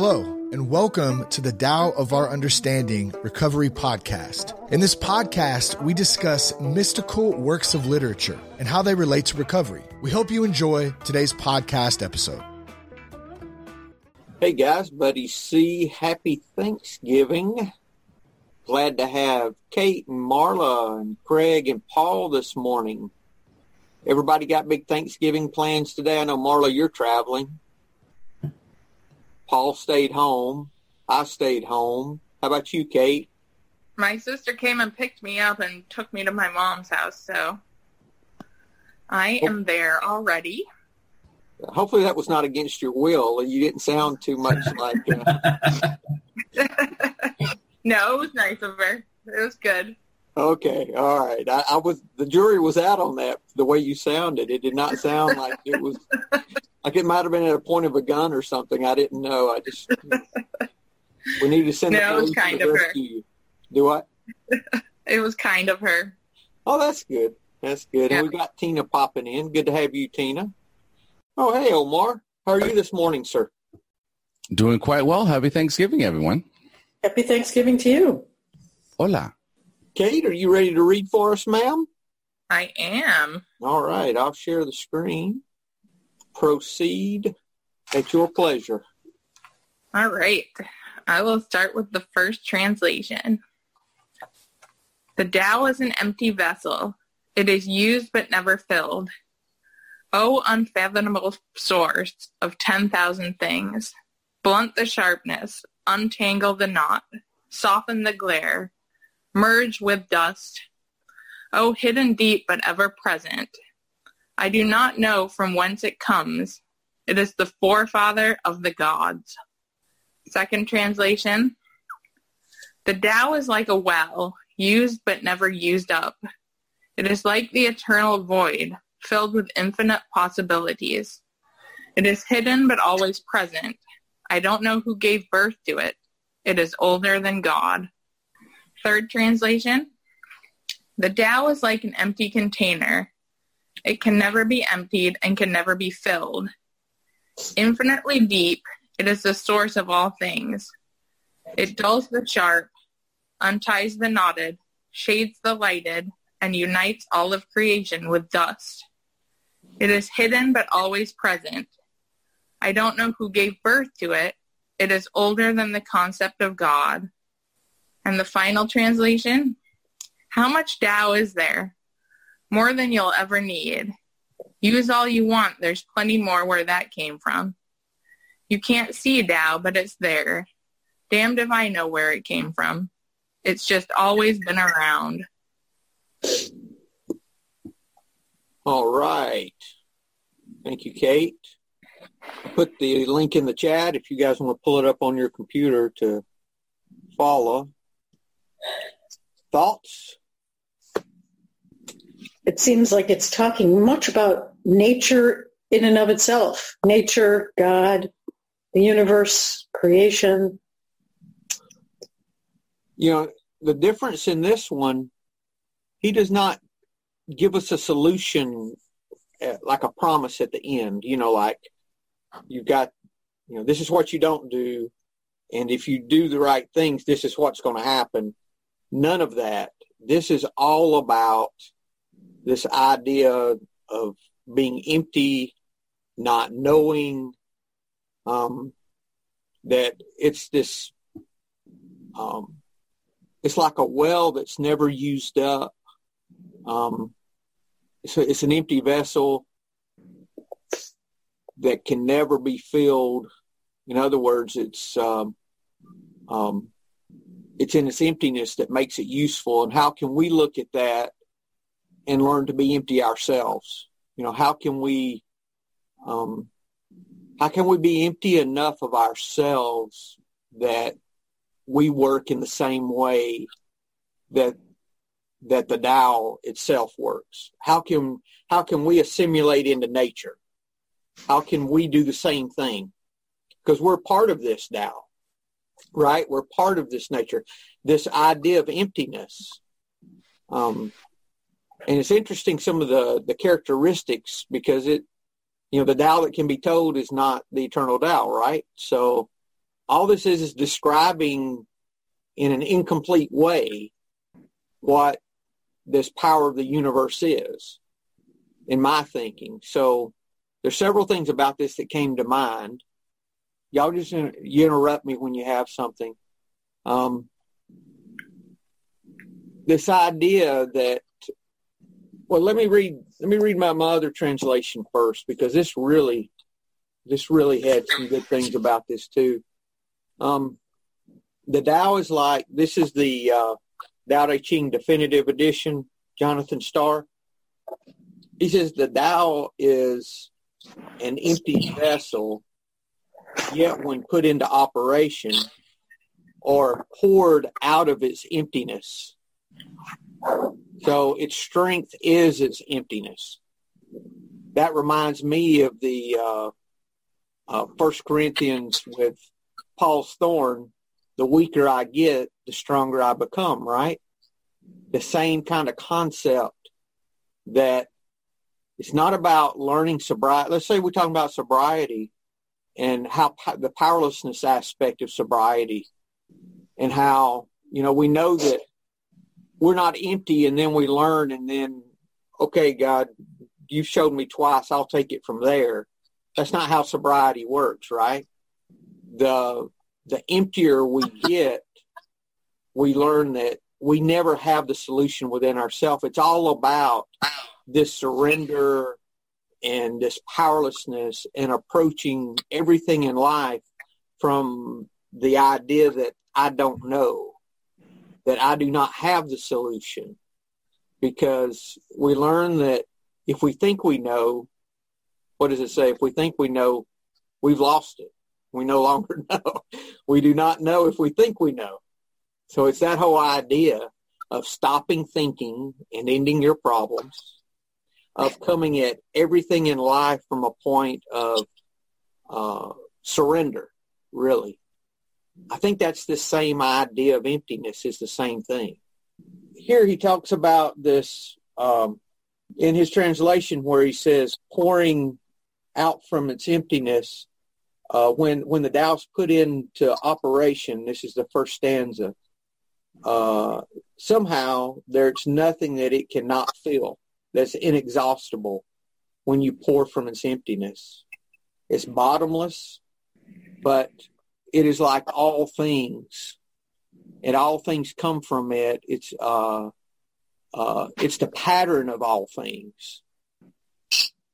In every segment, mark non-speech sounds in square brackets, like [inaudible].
Hello, and welcome to the Tao of Our Understanding Recovery Podcast. In this podcast, we discuss mystical works of literature and how they relate to recovery. We hope you enjoy today's podcast episode. Hey guys, Buddy C, happy Thanksgiving. Glad to have Kate and Marla and Craig and Paul this morning. Everybody got big Thanksgiving plans today. I know Marla, you're traveling. Paul stayed home. I stayed home. How about you, Kate? My sister came and picked me up and took me to my mom's house, so I am there already. Hopefully that was not against your will. You didn't sound too much [laughs] like. Uh... [laughs] no, it was nice of her. It was good. Okay, all right. I, I, was the jury was out on that. The way you sounded, it did not sound like it was. [laughs] like it might have been at a point of a gun or something. I didn't know. I just we need to send no, the police kind to rescue you. Do what? [laughs] it was kind of her. Oh, that's good. That's good. Yeah. And we got Tina popping in. Good to have you, Tina. Oh, hey, Omar. How are you this morning, sir? Doing quite well. Happy Thanksgiving, everyone. Happy Thanksgiving to you. Hola. Kate, are you ready to read for us, ma'am? I am. All right. I'll share the screen. Proceed at your pleasure. All right. I will start with the first translation. The Tao is an empty vessel. It is used but never filled. O unfathomable source of 10,000 things, blunt the sharpness, untangle the knot, soften the glare, merge with dust. O hidden deep but ever present, I do not know from whence it comes. It is the forefather of the gods. Second translation. The Tao is like a well, used but never used up. It is like the eternal void, filled with infinite possibilities. It is hidden but always present. I don't know who gave birth to it. It is older than God. Third translation. The Tao is like an empty container. It can never be emptied and can never be filled. Infinitely deep, it is the source of all things. It dulls the sharp, unties the knotted, shades the lighted, and unites all of creation with dust. It is hidden but always present. I don't know who gave birth to it. It is older than the concept of God. And the final translation, how much Tao is there? More than you'll ever need. Use all you want. There's plenty more where that came from. You can't see Tao, but it's there. Damned if I know where it came from. It's just always been around. All right. Thank you, Kate. I put the link in the chat if you guys want to pull it up on your computer to follow. Thoughts? It seems like it's talking much about nature in and of itself. Nature, God, the universe, creation. You know, the difference in this one, he does not give us a solution uh, like a promise at the end, you know, like you've got, you know, this is what you don't do. And if you do the right things, this is what's going to happen. None of that. This is all about this idea of being empty, not knowing um, that it's this, um, it's like a well that's never used up. Um, it's, it's an empty vessel that can never be filled. In other words, it's um, um, it's in its emptiness that makes it useful. And how can we look at that and learn to be empty ourselves? You know, how can we um, how can we be empty enough of ourselves that we work in the same way that that the Tao itself works? How can how can we assimilate into nature? How can we do the same thing? Because we're part of this Tao, right? We're part of this nature, this idea of emptiness. Um, and it's interesting some of the the characteristics because it, you know, the Tao that can be told is not the eternal Tao, right? So all this is is describing in an incomplete way what this power of the universe is in my thinking. So there's several things about this that came to mind. Y'all just you interrupt me when you have something. Um, this idea that well, let me read let me read my other translation first because this really this really had some good things about this too. Um, the Tao is like this is the uh, Tao Te Ching Definitive Edition, Jonathan Star. He says the Tao is an empty vessel, yet when put into operation or poured out of its emptiness. So its strength is its emptiness. That reminds me of the uh, uh, First Corinthians with Paul's thorn. The weaker I get, the stronger I become. Right? The same kind of concept that it's not about learning sobriety. Let's say we're talking about sobriety and how the powerlessness aspect of sobriety and how, you know, we know that we're not empty and then we learn and then, okay, God, you showed me twice. I'll take it from there. That's not how sobriety works, right? The, the emptier we get, we learn that we never have the solution within ourselves. It's all about this surrender and this powerlessness and approaching everything in life from the idea that I don't know, that I do not have the solution. Because we learn that if we think we know, what does it say? If we think we know, we've lost it. We no [laughs] longer know. We do not know if we think we know. So it's that whole idea of stopping thinking and ending your problems of coming at everything in life from a point of uh, surrender, really. I think that's the same idea of emptiness is the same thing. Here he talks about this um, in his translation where he says pouring out from its emptiness uh, when when the Tao's put into operation. This is the first stanza. Uh, somehow there's nothing that it cannot fill that's inexhaustible when you pour from its emptiness. It's bottomless, but it is like all things, and all things come from it. It's uh, uh, it's the pattern of all things,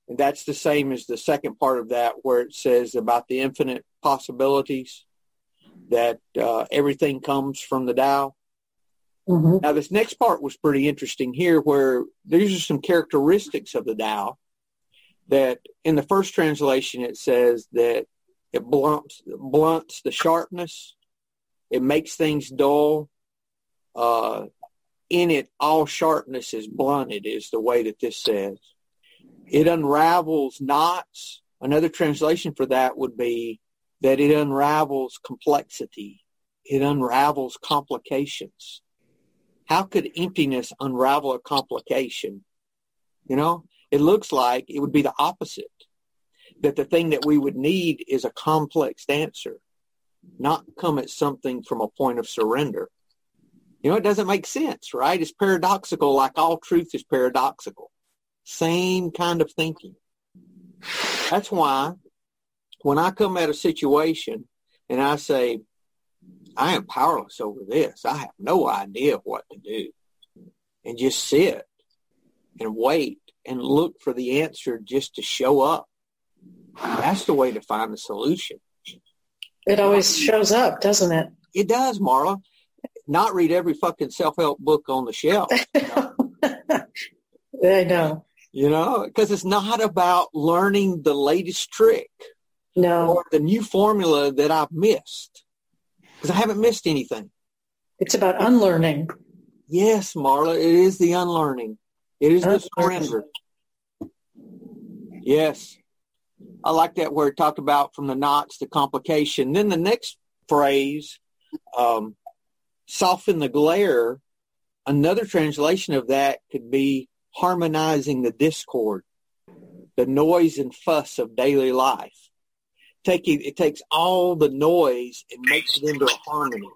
and that's the same as the second part of that, where it says about the infinite possibilities that uh, everything comes from the Tao. Mm-hmm. Now, this next part was pretty interesting here, where these are some characteristics of the Tao that in the first translation it says that it blunts, blunts the sharpness, it makes things dull. Uh, in it, all sharpness is blunted, is the way that this says. It unravels knots. Another translation for that would be that it unravels complexity. It unravels complications how could emptiness unravel a complication? You know, it looks like it would be the opposite. That the thing that we would need is a complex answer, not come at something from a point of surrender. You know, it doesn't make sense, right? It's paradoxical like all truth is paradoxical. Same kind of thinking. That's why when I come at a situation and I say, I am powerless over this. I have no idea what to do. And just sit and wait and look for the answer just to show up. That's the way to find the solution. It always shows up, doesn't it? It does, Marla. Not read every fucking self-help book on the shelf. You [laughs] know? I know. You know, because it's not about learning the latest trick. No. Or the new formula that I've missed because I haven't missed anything. It's about unlearning. Yes, Marla, it is the unlearning. It is the surrender. Yes. I like that word talked about from the knots, the complication. Then the next phrase, um, soften the glare. Another translation of that could be harmonizing the discord, the noise and fuss of daily life. Take it, it takes all the noise and makes it into a harmony,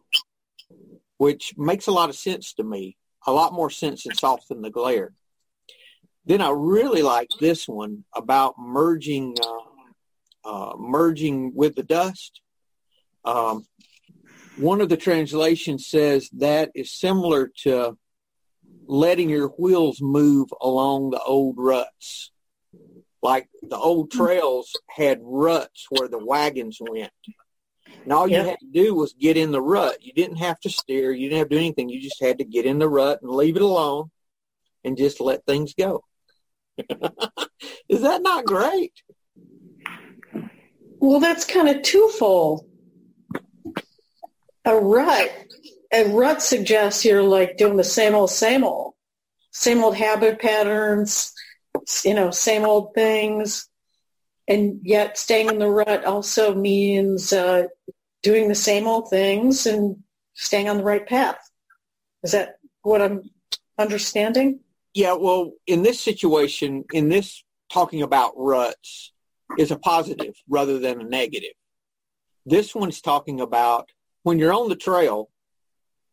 which makes a lot of sense to me. A lot more sense than soften the glare. Then I really like this one about merging, uh, uh, merging with the dust. Um, one of the translations says that is similar to letting your wheels move along the old ruts. Like the old mm-hmm. trails had ruts where the wagons went. And all you Yeah. had to do was get in the rut. You didn't have to steer. You didn't have to do anything. You just had to get in the rut and leave it alone and just let things go. [laughs] Is that not great? Well, that's kind of twofold. A rut, a rut suggests you're like doing the same old, same old, same old habit patterns, you know, same old things. And yet staying in the rut also means uh, doing the same old things and staying on the right path. Is that what I'm understanding? Yeah, well, in this situation, in this talking about ruts is a positive rather than a negative. This one's talking about when you're on the trail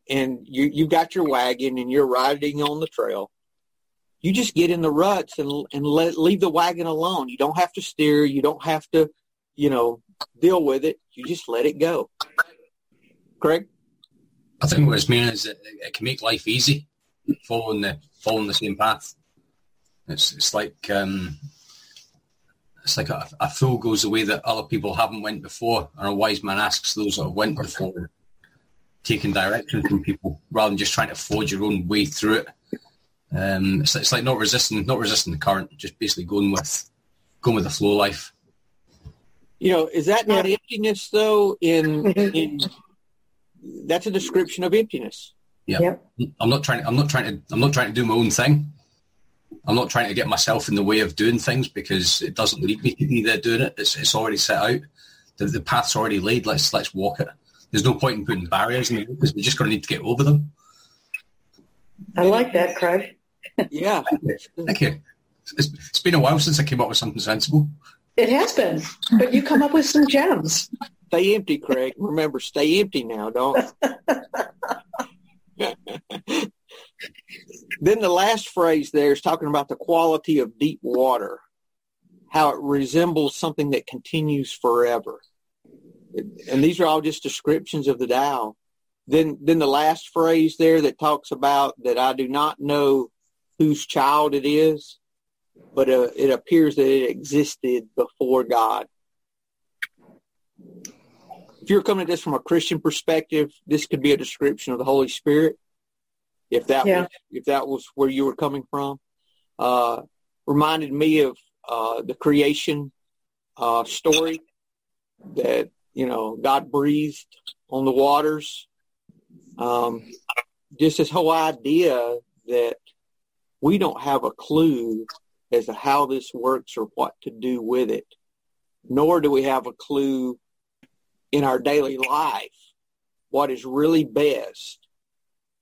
and you you've got your wagon and you're riding on the trail, you just get in the ruts and and let leave the wagon alone. You don't have to steer, you don't have to, you know, deal with it. You just let it go. Craig? I think what it's meaning is that it can make life easy, following the following the same path. It's it's like um, it's like a, a fool goes the way that other people haven't went before, and a wise man asks those that have went before, taking direction from people rather than just trying to forge your own way through it. Um, it's, it's like not resisting, not resisting the current, just basically going with going with the flow of life. You know, is that not emptiness though? In [laughs] in that's a description of emptiness. Yeah. Yep. I'm not trying. I'm not trying to. I'm not trying to do my own thing. I'm not trying to get myself in the way of doing things because it doesn't lead me [laughs] to be there doing it. It's it's already set out. The, the path's already laid. Let's let's walk it. There's no point in putting barriers in the way because we're just going to need to get over them. I like that, Craig. Yeah. Thank you. It's, it's been a while since I came up with something sensible. It has been, but you come up with some gems. Stay empty, Craig. Remember, stay empty now, don't. then the last phrase there is talking about the quality of deep water, how it resembles something that continues forever. And these are all just descriptions of the Tao. Then, then the last phrase there that talks about that I do not know whose child it is, but uh, it appears that it existed before God. If you're coming at this from a Christian perspective, this could be a description of the Holy Spirit. If that Yeah. was if that was where you were coming from, uh, reminded me of uh, the creation uh, story that you know God breathed on the waters. Um, just this whole idea that we don't have a clue as to how this works or what to do with it, nor do we have a clue in our daily life what is really best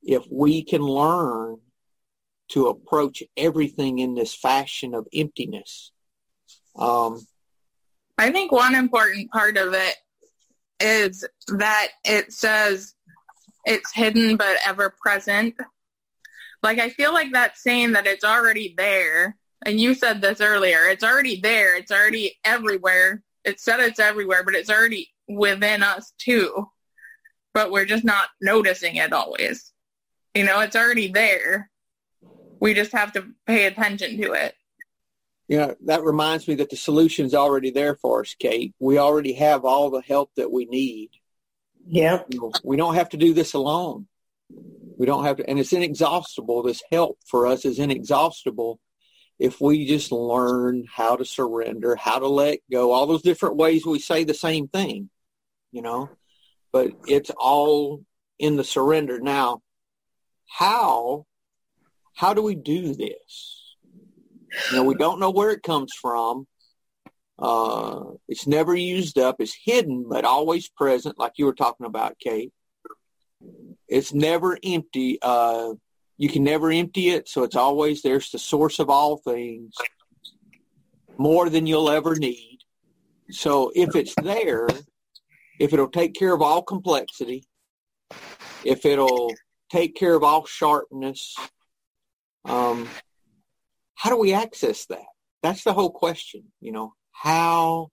if we can learn to approach everything in this fashion of emptiness. Um, I think one important part of it is that it says it's hidden but ever present. Like I feel like that's saying that it's already there. And you said this earlier. It's already there. It's already everywhere. It said it's everywhere, but it's already within us too. But we're just not noticing it always. You know, it's already there. We just have to pay attention to it. you know, that reminds me that the solution's already there for us, Kate. We already have all the help that we need. Yeah. You know, we don't have to do this alone. We don't have to, and it's inexhaustible. This help for us is inexhaustible if we just learn how to surrender, how to let go, all those different ways we say the same thing, you know, but it's all in the surrender. Now, how, how do we do this? You know, we don't know where it comes from. Uh, it's never used up. It's hidden, but always present, like you were talking about, Kate. It's never empty. Uh, you can never empty it, so it's always there's the source of all things, more than you'll ever need. So if it's there, if it'll take care of all complexity, if it'll take care of all sharpness, um, how do we access that? That's the whole question. You know, how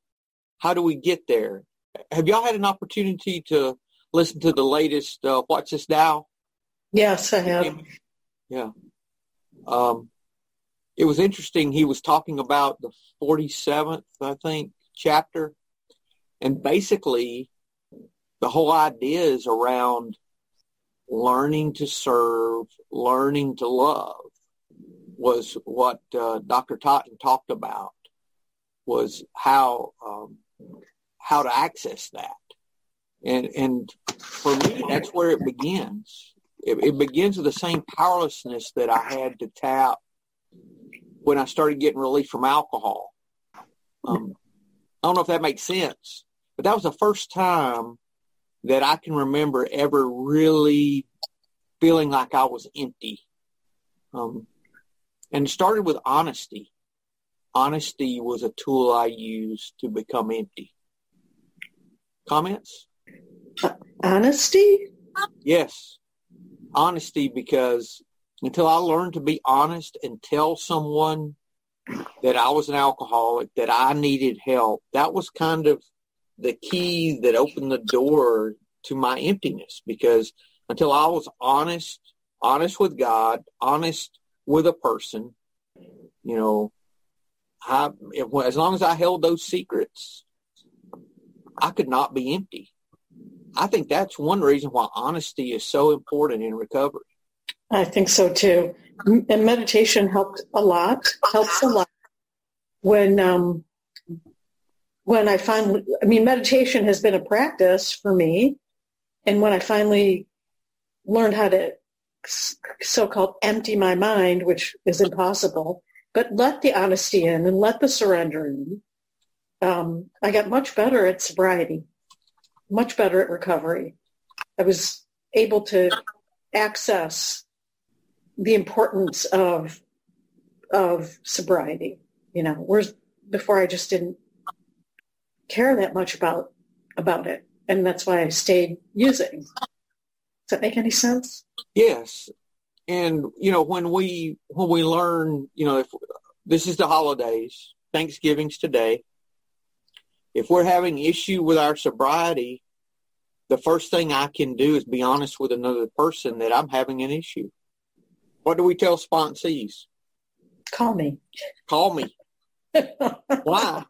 how do we get there? Have y'all had an opportunity to listen to the latest uh, What's This Now? Yes, I have. Yeah. Um, it was interesting. He was talking about the 47th, I think, chapter. And basically, the whole idea is around learning to serve, learning to love was what uh, Dr. Totten talked about was how um, how to access that. And and for me, that's where it begins. It, it begins with the same powerlessness that I had to tap when I started getting relief from alcohol. Um, I don't know if that makes sense, but that was the first time that I can remember ever really feeling like I was empty. Um, and it started with honesty. Honesty was a tool I used to become empty. Comments? Honesty? Yes. Honesty because until I learned to be honest and tell someone that I was an alcoholic, that I needed help, that was kind of the key that opened the door to my emptiness because until I was honest, honest with God, honest with a person, you know, I, as long as I held those secrets, I could not be empty. I think that's one reason why honesty is so important in recovery. I think so too. And meditation helped a lot, helps a lot. When um, when I finally, I mean, meditation has been a practice for me. And when I finally learned how to so-called empty my mind, which is impossible, but let the honesty in and let the surrender in, um, I got much better at sobriety, much better at recovery. I was able to access the importance of of sobriety. You know, whereas before I just didn't care that much about about it, and that's why I stayed using. Does that make any sense? Yes, and you know when we when we learn, you know, if this is the holidays, Thanksgiving's today. If we're having issue with our sobriety, the first thing I can do is be honest with another person that I'm having an issue. What do we tell sponsees? Call me. Call me. [laughs] Why?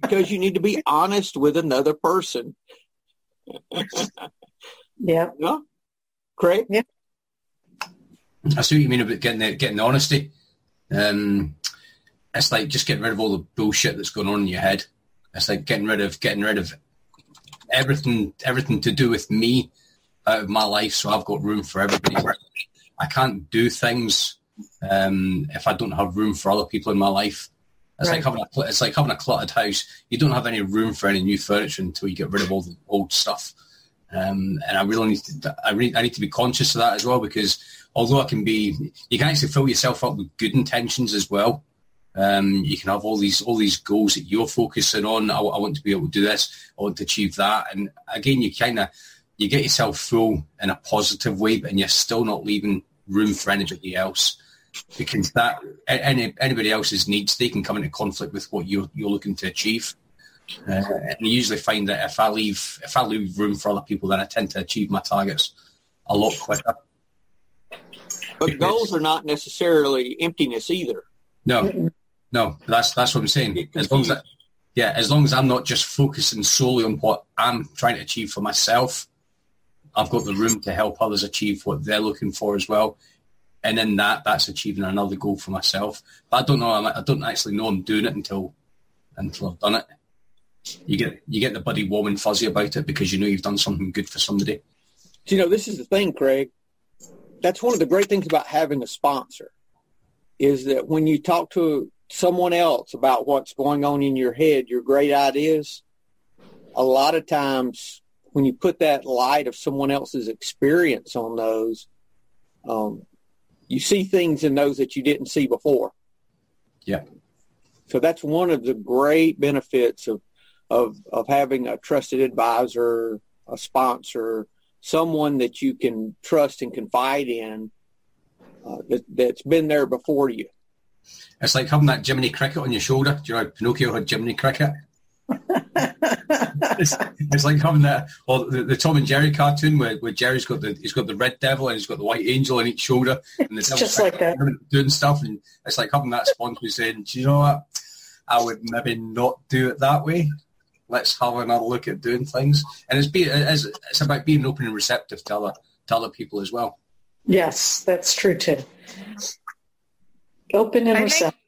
Because you need to be honest with another person. [laughs] yeah. No? Craig? Yeah. I see what you mean about getting the, getting the honesty. Um, it's like just getting rid of all the bullshit that's going on in your head. It's like getting rid of getting rid of everything everything to do with me out of my life, so I've got room for everybody. I can't do things um, if I don't have room for other people in my life. It's right. like having a it's like having a cluttered house. You don't have any room for any new furniture until you get rid of all the old stuff. Um, and I really need to I, really, I need to be conscious of that as well because although I can be, you can actually fill yourself up with good intentions as well. Um, you can have all these all these goals that you're focusing on. I, I, want to be able to do this. I want to achieve that. And again, you kind of you get yourself full in a positive way, but and you're still not leaving room for anybody else because that any anybody else's needs they can come into conflict with what you're you're looking to achieve. Uh, and you usually find that if I leave if I leave room for other people, then I tend to achieve my targets a lot quicker. But goals are not necessarily emptiness either. No, no, that's that's what I'm saying. As long as I, yeah, as long as I'm not just focusing solely on what I'm trying to achieve for myself, I've got the room to help others achieve what they're looking for as well. And in that, that's achieving another goal for myself. But I don't know. I don't actually know I'm doing it until until I've done it. You get you get the buddy warm and fuzzy about it because you know you've done something good for somebody. You know, this is the thing, Craig. That's one of the great things about having a sponsor is that when you talk to someone else about what's going on in your head, your great ideas, a lot of times when you put that light of someone else's experience on those, um, you see things in those that you didn't see before. Yeah. So that's one of the great benefits of of of having a trusted advisor, a sponsor, someone that you can trust and confide in uh, that, that's been there before you. It's like having that Jiminy Cricket on your shoulder. Do you know Pinocchio had Jiminy Cricket? [laughs] it's, it's, like having that, or the, the, Tom and Jerry cartoon where, where Jerry's got the he's got the red devil and he's got the white angel on each shoulder, and the just like that doing stuff, and it's like having that sponsor saying, "Do you know what? I would maybe not do it that way. Let's have another look at doing things." And it's be it's, it's about being open and receptive to other to other people as well. Yes, that's true too. Open and receptive.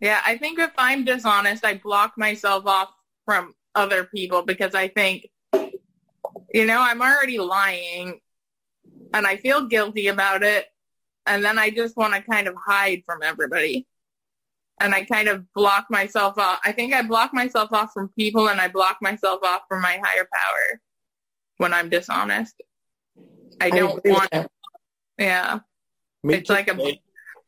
Yeah, I think if I'm dishonest, I block myself off from other people because I think, you know, I'm already lying and I feel guilty about it. And then I just want to kind of hide from everybody. And I kind of block myself off. I think I block myself off from people and I block myself off from my higher power when I'm dishonest. I don't I want, yeah. Me it's too. like a,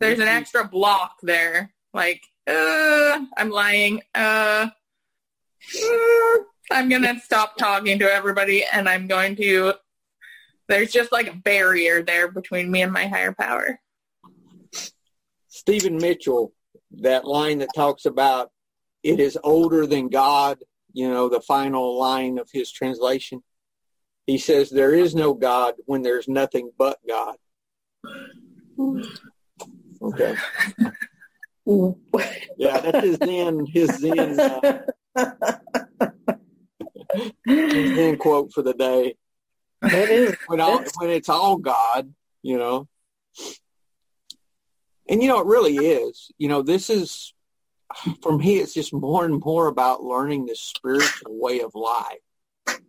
there's an extra block there. Like, uh, I'm lying. Uh, uh, I'm going to stop talking to everybody and I'm going to, there's just like a barrier there between me and my higher power. Stephen Mitchell, that line that talks about it is older than God, you know, the final line of his translation. He says, there is no God when there's nothing but God. Okay. [laughs] yeah, that's his Zen, his Zen, uh, his Zen quote for the day. That is when, all, when it's all God, you know. And you know, it really is. You know, this is for me. It's just more and more about learning this spiritual way of life.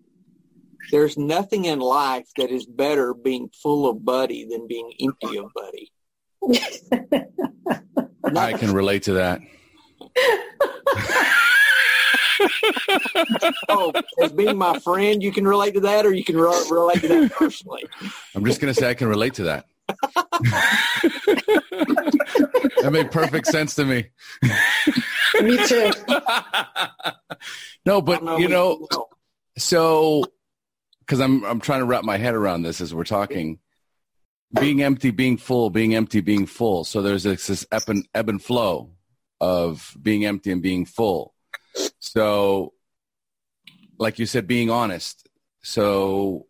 There's nothing in life that is better being full of buddy than being empty of buddy. I can relate to that. [laughs] oh, as being my friend, you can relate to that, or you can re- relate to that personally. I'm just going to say I can relate to that. [laughs] that made perfect sense to me. me too. no, but know, you know, so because I'm I'm trying to wrap my head around this as we're talking being empty, being full, being empty, being full. So there's this, this ebb, and, ebb and flow of being empty and being full. So, like you said, being honest. So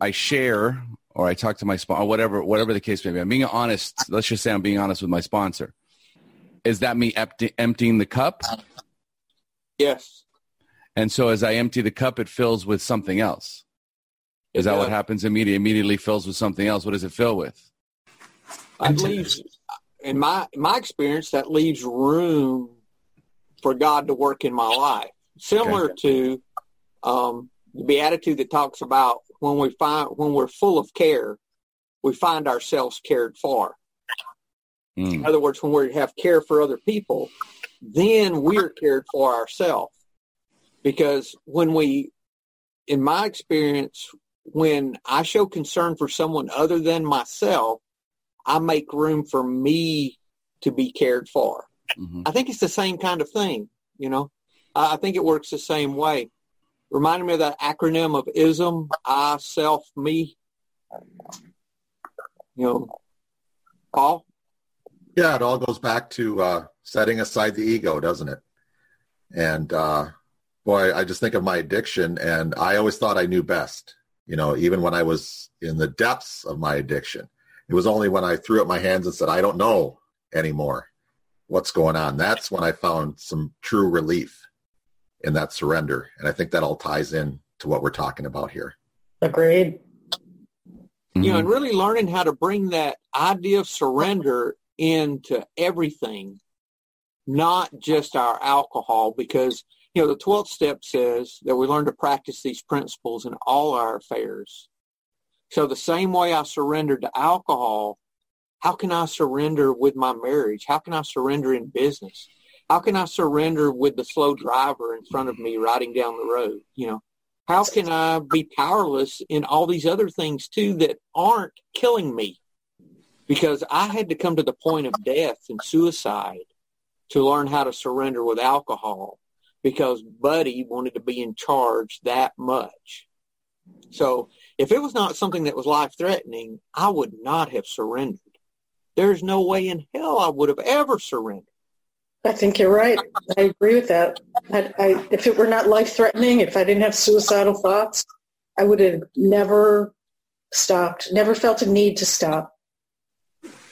I share or I talk to my sponsor, whatever, whatever the case may be. I'm being honest. Let's just say I'm being honest with my sponsor. Is that me empty, emptying the cup? Yes. And so as I empty the cup, it fills with something else. Is that yeah. what happens immediately? Immediately fills with something else. What does it fill with? It leaves, in my my experience, that leaves room for God to work in my life. Similar okay. to um, the beatitude that talks about when we find when we're full of care, we find ourselves cared for. Mm. In other words, when we have care for other people, then we're cared for ourselves. Because when we, in my experience, when I show concern for someone other than myself, I make room for me to be cared for. Mm-hmm. I think it's the same kind of thing, you know. I think it works the same way. Reminded me of that acronym of ISM, I, self, me. You know, Paul? Yeah, it all goes back to uh, setting aside the ego, doesn't it? And uh, boy, I just think of my addiction, and I always thought I knew best you know, even when I was in the depths of my addiction. It was only when I threw up my hands and said, I don't know anymore what's going on. That's when I found some true relief in that surrender. And I think that all ties in to what we're talking about here. Agreed. Mm-hmm. You know, and really learning how to bring that idea of surrender into everything, not just our alcohol, because you know, the 12th step says that we learn to practice these principles in all our affairs. So the same way I surrendered to alcohol, how can I surrender with my marriage? How can I surrender in business? How can I surrender with the slow driver in front of me riding down the road? You know, how can I be powerless in all these other things too that aren't killing me? Because I had to come to the point of death and suicide to learn how to surrender with alcohol because Buddy wanted to be in charge that much. So if it was not something that was life threatening, I would not have surrendered. There's no way in hell I would have ever surrendered. I think you're right. I agree with that. I, I, if it were not life threatening, if I didn't have suicidal thoughts, I would have never stopped, never felt a need to stop.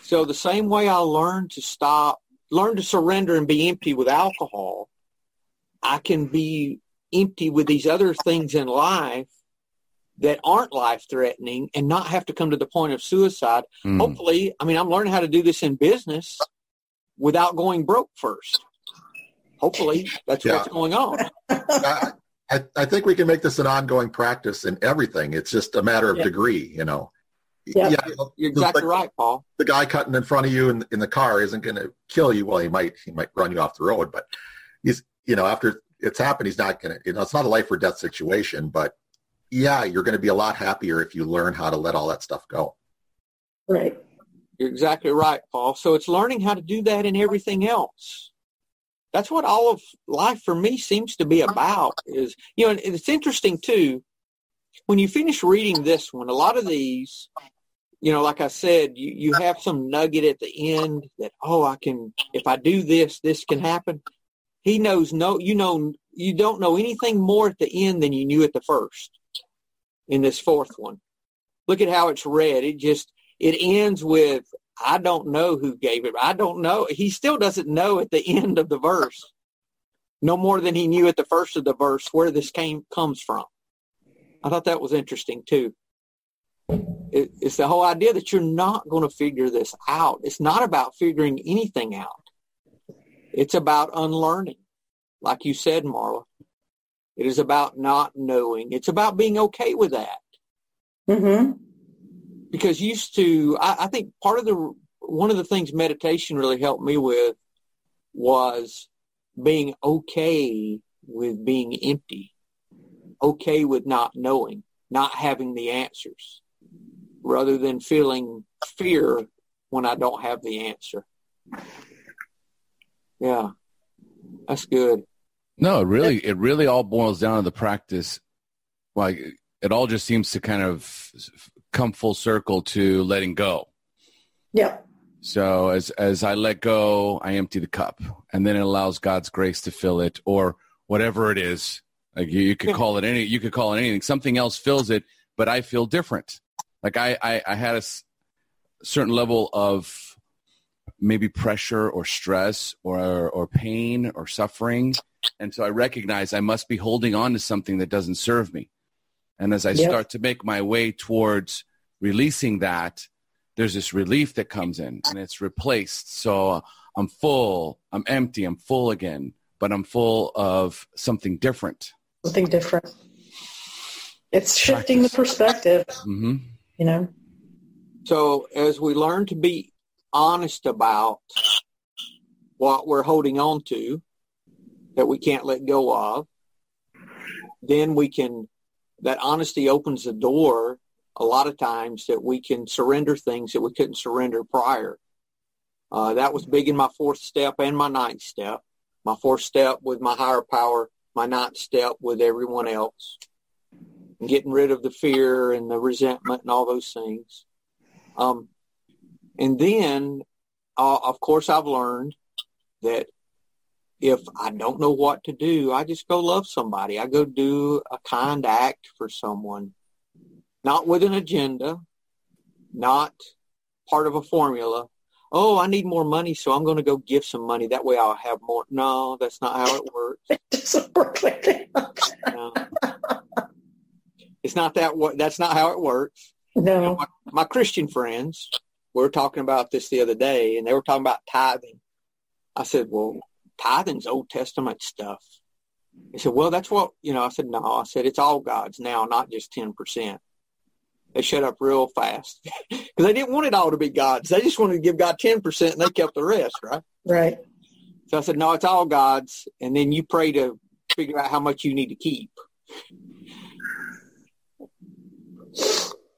So the same way I learned to stop, learn to surrender and be empty with alcohol, I can be empty with these other things in life that aren't life threatening and not have to come to the point of suicide. Mm. Hopefully, I mean, I'm learning how to do this in business without going broke first. Hopefully, that's yeah. what's going on. [laughs] I, I, think we can make this an ongoing practice in everything. It's just a matter of yeah. degree, you know. Yeah, yeah you're exactly like, right, Paul. The guy cutting in front of you in, in the car isn't going to kill you. Well, he might he might run you off the road, but he's you know after it's happened, he's not going to. You know, it's not a life or death situation, but yeah, you're going to be a lot happier if you learn how to let all that stuff go. Right. You're exactly right, Paul. So it's learning how to do that in everything else. That's what all of life for me seems to be about is, you know, it's interesting too, when you finish reading this one, a lot of these, you know, like I said, you, you have some nugget at the end that, oh, I can, if I do this, this can happen. He knows no, you know, you don't know anything more at the end than you knew at the first in this fourth one. Look at how it's read. It just, it ends with, I don't know who gave it. I don't know. He still doesn't know at the end of the verse, no more than he knew at the first of the verse where this came comes from. I thought that was interesting too. It, it's the whole idea that you're not going to figure this out. It's not about figuring anything out. It's about unlearning, like you said, Marla. It is about not knowing. It's about being okay with that. Mm-hmm. Because used to, I, I think part of the one of the things meditation really helped me with was being okay with being empty, okay with not knowing, not having the answers, rather than feeling fear when I don't have the answer. Yeah, that's good. No, it really, it really all boils down to the practice. Like it all just seems to kind of come full circle to letting go. Yeah. So as as I let go, I empty the cup, and then it allows God's grace to fill it, or whatever it is. Like you, you could call it any, you could call it anything. Something else fills it, but I feel different. Like I, I, I had a certain level of maybe pressure or stress or or pain or suffering and so I recognize I must be holding on to something that doesn't serve me. And as I yep. start to make my way towards releasing that, there's this relief that comes in and it's replaced. So I'm full, I'm empty, I'm full again, but I'm full of something different. Something different. It's shifting Practice. the perspective, mm-hmm. you know? So as we learn to be honest about what we're holding on to, that we can't let go of, then we can, that honesty opens the door a lot of times that we can surrender things that we couldn't surrender prior. Uh, that was big in my fourth step and my ninth step. My fourth step with my higher power, my ninth step with everyone else. And getting rid of the fear and the resentment and all those things. Um, and then, uh, of course, I've learned that if I don't know what to do, I just go love somebody. I go do a kind act for someone, not with an agenda, not part of a formula. Oh, I need more money, so I'm going to go give some money. That way I'll have more. No, that's not how it works. [laughs] It doesn't work like that. no. It's not that. That's not how it works. No. You know, my, my Christian friends, we were talking about this the other day, and they were talking about tithing. I said, well, tithing's Old Testament stuff. He said, well, that's what, you know, I said, no, I said, it's all God's now, not just 10%. They shut up real fast [laughs] because they didn't want it all to be God's. They just wanted to give God 10% and they kept the rest, right? Right. So I said, no, it's all God's. And then you pray to figure out how much you need to keep.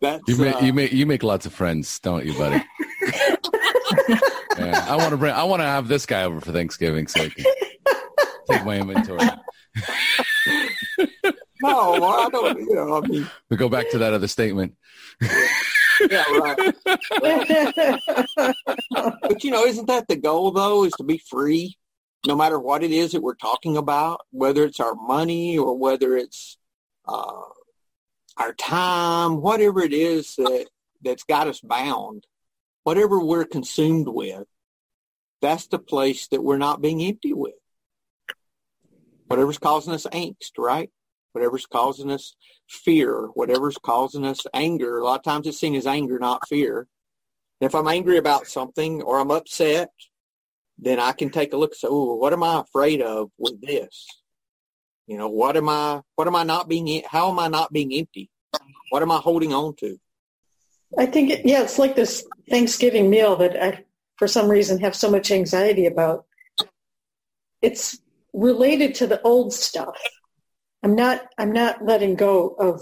That's, you, make, uh, you make you make lots of friends, don't you, buddy? [laughs] yeah, I want to bring. I want to have this guy over for Thanksgiving, so I can take my inventory. no, I don't. You know, I mean, We go back to that other statement. yeah, right. But you know, isn't that the goal though? Is to be free, no matter what it is that we're talking about, whether it's our money or whether it's uh, our time, whatever it is that that's got us bound, whatever we're consumed with. That's the place that we're not being empty with. Whatever's causing us angst, right? Whatever's causing us fear, whatever's causing us anger. A lot of times it's seen as anger, not fear. And if I'm angry about something or I'm upset, then I can take a look and say, oh, what am I afraid of with this? You know, what am I, what am I not being, how am I not being empty? What am I holding on to? I think, it, yeah, it's like this Thanksgiving meal that I, for some reason, have so much anxiety about. It's related to the old stuff. I'm not, I'm not letting go of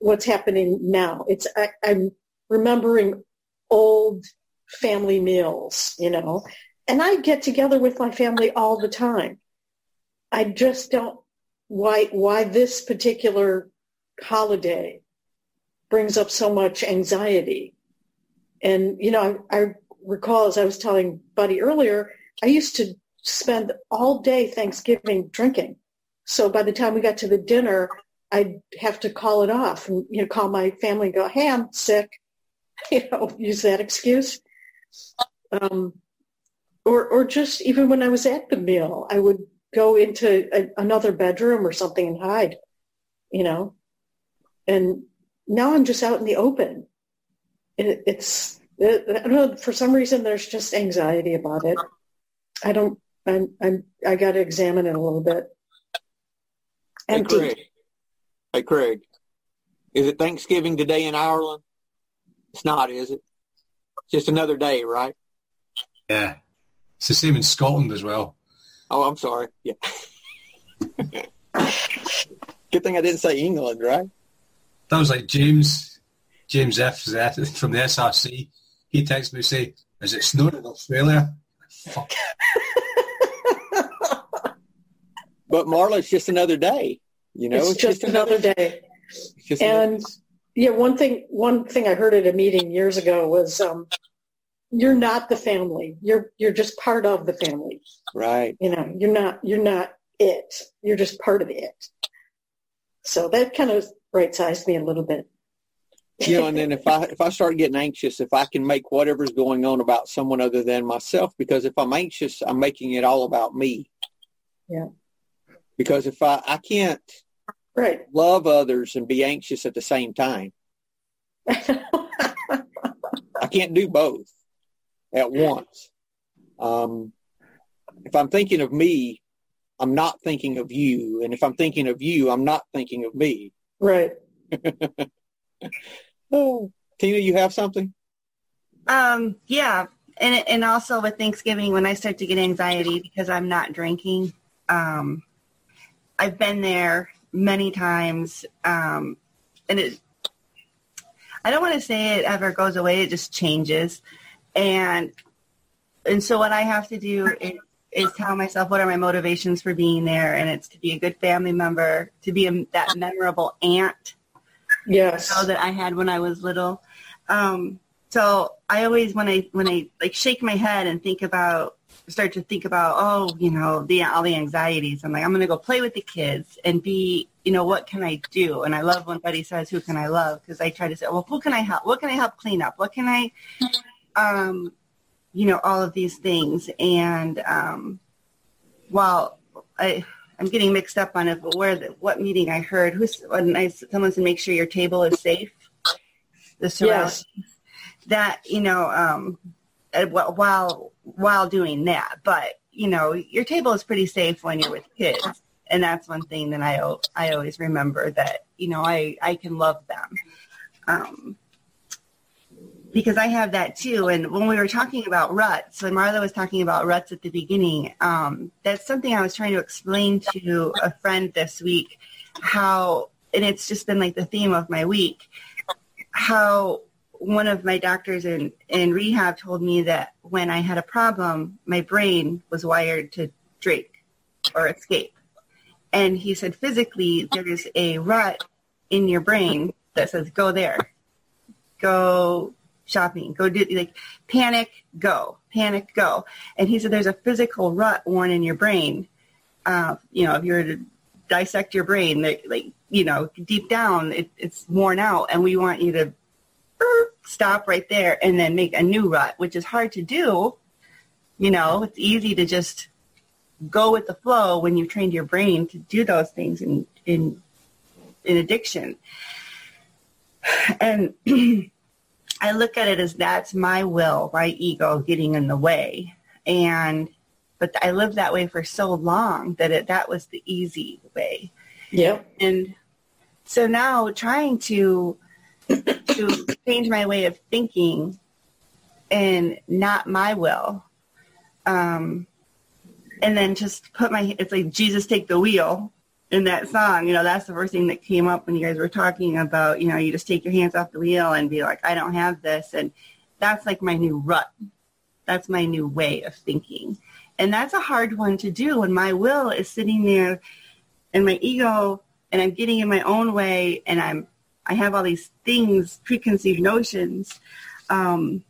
what's happening now. It's, I, I'm remembering old family meals, you know, and I get together with my family all the time. I just don't, why, why this particular holiday brings up so much anxiety. And, you know, I, I recall as I was telling Buddy earlier, I used to spend all day Thanksgiving drinking. So by the time we got to the dinner, I'd have to call it off and, you know, call my family and go, hey, I'm sick. [laughs] You know, use that excuse. Um, or, or just even when I was at the meal, I would go into a, another bedroom or something and hide, you know. And now I'm just out in the open. It, it's it, I don't know. For some reason, there's just anxiety about it. I don't. I'm. I'm. I got to examine it a little bit. Hey, Empty. Craig. Hey, Craig. Is it Thanksgiving today in Ireland? It's not, is it? Just another day, right? Yeah. It's the same in Scotland as well. Oh, I'm sorry. Yeah. Good thing I didn't say England, right? That was like James, James F. Z from the SRC. He texted me say, "Is it snowing in Australia?" Fuck. But Marla, it's just another day. You know, it's just another day. it's just another- And yeah, one thing. One thing I heard at a meeting years ago was, um, "You're not the family. You're you're just part of the family. right. You know, you're not you're not it. You're just part of it." So that kind of right sized me a little bit. You know, and then if I if I start getting anxious, if I can make whatever's going on about someone other than myself, because if I'm anxious, I'm making it all about me. Yeah. Because if I I can't Right. love others and be anxious at the same time. [laughs] I can't do both at once. Um, if I'm thinking of me, I'm not thinking of you. And if I'm thinking of you, I'm not thinking of me. right. [laughs] Oh, Tina, you have something? Um, yeah, and and also with Thanksgiving, when I start to get anxiety because I'm not drinking, um, I've been there many times, um, and it. I don't want to say it ever goes away; it just changes, and and so what I have to do is, is tell myself what are my motivations for being there, and it's to be a good family member, to be a, that memorable aunt. Yes. know that I had when I was little. Um, so I always when I when I like shake my head and think about start to think about oh you know the all the anxieties. I'm like I'm gonna go play with the kids and be you know what can I do? And I love when Buddy says who can I love? Because I try to say well who can I help? What can I help clean up? What can I um you know all of these things and um while I I'm getting mixed up on it, but where the, what meeting I heard, who's when I someone said make sure your table is safe. The surroundings Yes. that you know um, while while doing that, but you know your table is pretty safe when you're with kids, and that's one thing that I I always remember that you know I I can love them. Um, because I have that too. And when we were talking about ruts, when Marla was talking about ruts at the beginning, um, that's something I was trying to explain to a friend this week. How, and it's just been like the theme of my week. How one of my doctors in in rehab told me that when I had a problem, my brain was wired to drink or escape. And he said, physically, there's a rut in your brain that says, go there, go shopping, go do, like, panic, go, panic, go. And he said, there's a physical rut worn in your brain. Uh, you know, if you were to dissect your brain, that, like, you know, deep down, it, it's worn out, and we want you to stop right there and then make a new rut, which is hard to do. You know, it's easy to just go with the flow when you've trained your brain to do those things in in in addiction. And [clears throat] I look at it as that's my will, my ego getting in the way. And but I lived that way for so long that it that was the easy way. Yep. And so now trying to to change my way of thinking and not my will. Um, and then just put my, it's like Jesus take the wheel in that song. You know, that's the first thing that came up when you guys were talking about, you know, you just take your hands off the wheel and be like, I don't have this. And that's like my new rut. That's my new way of thinking. And that's a hard one to do when my will is sitting there and my ego and I'm getting in my own way and I'm I have all these things, preconceived notions. Um,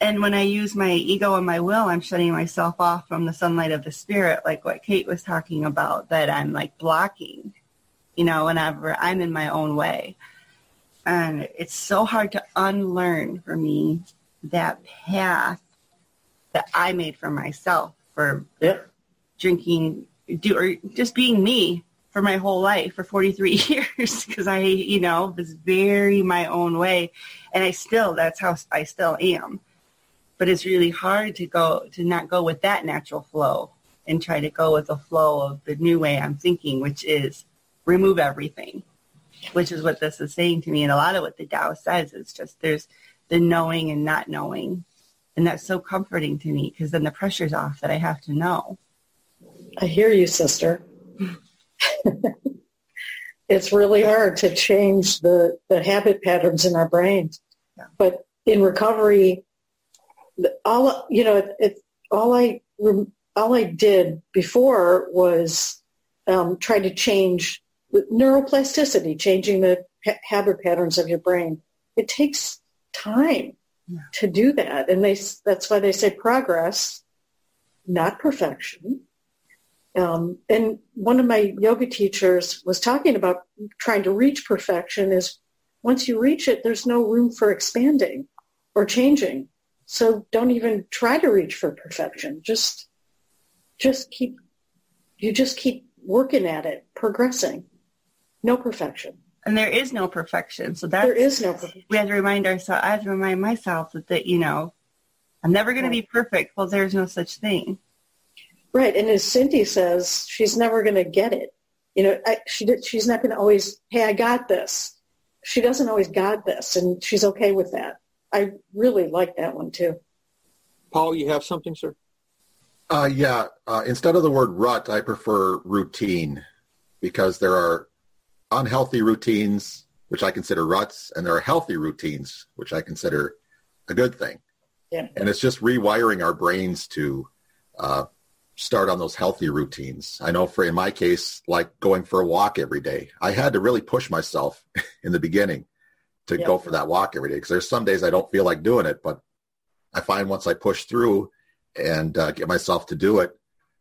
and when I use my ego and my will, I'm shutting myself off from the sunlight of the spirit, like what Kate was talking about, that I'm like blocking, you know, whenever I'm in my own way. And it's so hard to unlearn for me that path that I made for myself for Yep. drinking, do, or just being me for my whole life for 43 [laughs] years because I, you know, was very my own way. And I still, that's how I still am. But it's really hard to go, to not go with that natural flow and try to go with the flow of the new way I'm thinking, which is remove everything, which is what this is saying to me. And a lot of what the Tao says is just there's the knowing and not knowing. And that's so comforting to me because then the pressure's off that I have to know. I hear you, sister. [laughs] it's really hard to change the, the habit patterns in our brains. Yeah. But in recovery, all you know, it, it, all I all I did before was um, try to change neuroplasticity, changing the ha- habit patterns of your brain. It takes time Yeah. to do that, and they that's why they say progress, not perfection. Um, and one of my yoga teachers was talking about trying to reach perfection is once you reach it, there's no room for expanding or changing. So don't even try to reach for perfection. Just, just keep, you just keep working at it, progressing. No perfection. And there is no perfection. So that's There is no perfection. we have to remind ourselves, I have to remind myself that, that you know, I'm never going to be perfect. Well, there's no such thing. Right. And as Cindy says, she's never going to get it. You know, I, she did, she's not going to always, hey, I got this. She doesn't always got this, and she's okay with that. I really like that one too. Paul, you have something, sir? Uh, yeah. Uh, instead of the word rut, I prefer routine because there are unhealthy routines, which I consider ruts, and there are healthy routines, which I consider a good thing. Yeah. And it's just rewiring our brains to uh, start on those healthy routines. I know for in my case, like going for a walk every day, I had to really push myself [laughs] in the beginning to Yeah. go for that walk every day because there's some days I don't feel like doing it, but I find once I push through and uh, get myself to do it,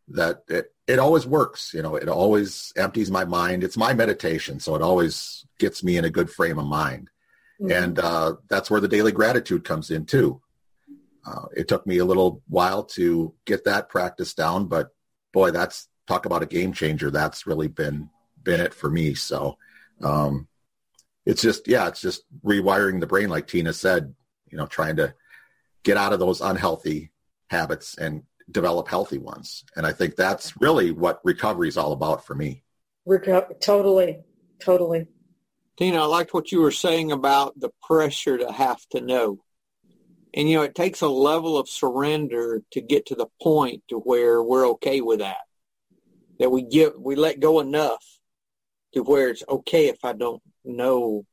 that it, it always works. You know, it always empties my mind. It's my meditation, so it always gets me in a good frame of mind. And uh, that's where the daily gratitude comes in too. Uh, it took me a little while to get that practice down, but boy, that's talk about a game changer. That's really been been it for me. So um, it's just yeah, it's just rewiring the brain, like Tina said. You know, trying to get out of those unhealthy habits and develop healthy ones. And I think that's really what recovery is all about for me. Reco- totally, totally. Tina, I liked what you were saying about the pressure to have to know. And, you know, it takes a level of surrender to get to the point to where we're okay with that. That we give, we let go enough to where it's okay if I don't know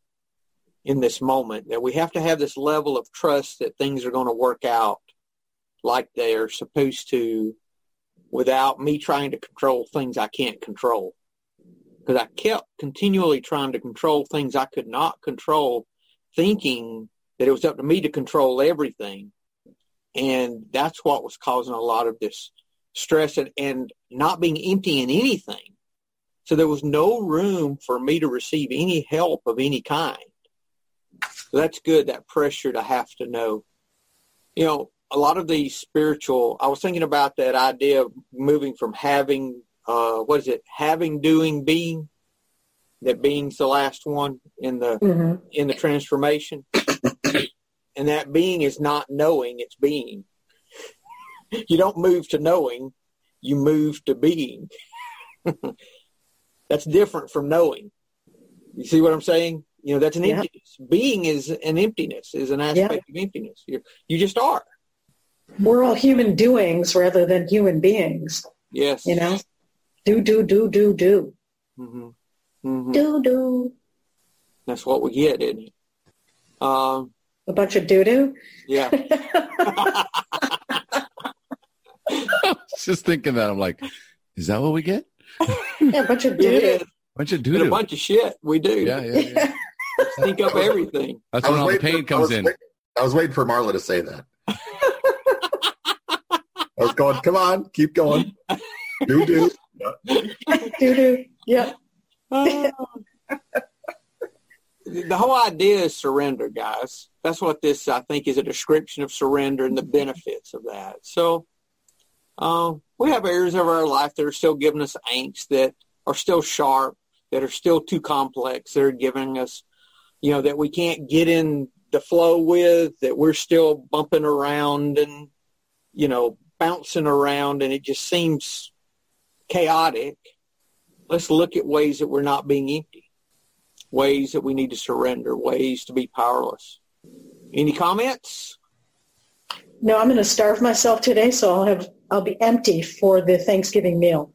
in this moment. That we have to have this level of trust that things are going to work out like they are supposed to without me trying to control things I can't control. Because I kept continually trying to control things I could not control, thinking that it was up to me to control everything. And that's what was causing a lot of this stress and, and not being empty in anything. So there was no room for me to receive any help of any kind. So that's good, that pressure to have to know. You know, a lot of these spiritual, I was thinking about that idea of moving from having, uh, what is it, having, doing, being, that being's the last one in the, Mhm. in the transformation. [coughs] and that being is not knowing, it's being. [laughs] You don't move to knowing, you move to being. [laughs] that's different from knowing. You see what I'm saying? You know, that's an Yeah. emptiness. Being is an emptiness, is an aspect of emptiness. you you just are. We're all human doings rather than human beings. Yes. You know, do do do do do hmm hmm do do. That's what we get, isn't it? Um, A bunch of doo doo. yeah. [laughs] [laughs] Just thinking that I'm like, is that what we get? Yeah, a bunch of doo It doo. is. bunch of And doo a bunch of shit. We do. Yeah, yeah, yeah. [laughs] Think up everything. That's when all the pain for- comes was in. waiting- I was waiting for Marla to say that. I was going, come on, keep going. [laughs] Do do. doo doo. Yeah. [laughs] Uh, the whole idea is surrender, guys. That's what this, I think, is a description of surrender and the benefits of that. So uh, we have areas of our life that are still giving us angst, that are still sharp, that are still too complex, that are giving us, you know, that we can't get in the flow with, that we're still bumping around and, you know, bouncing around, and it just seems chaotic. Let's look at ways that we're not being empty, ways that we need to surrender, ways to be powerless. Any comments? No, I'm going to starve myself today, so I'll have I'll be empty for the Thanksgiving meal.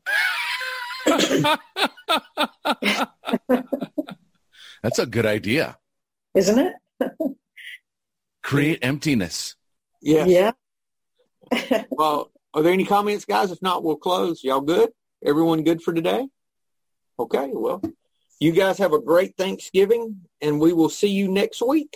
[laughs] That's a good idea. Isn't it? [laughs] Create emptiness. Yeah. Yeah. [laughs] Well, are there any comments, guys? If not, we'll close. Y'all good? Everyone good for today? Okay. Well, you guys have a great Thanksgiving, and we will see you next week.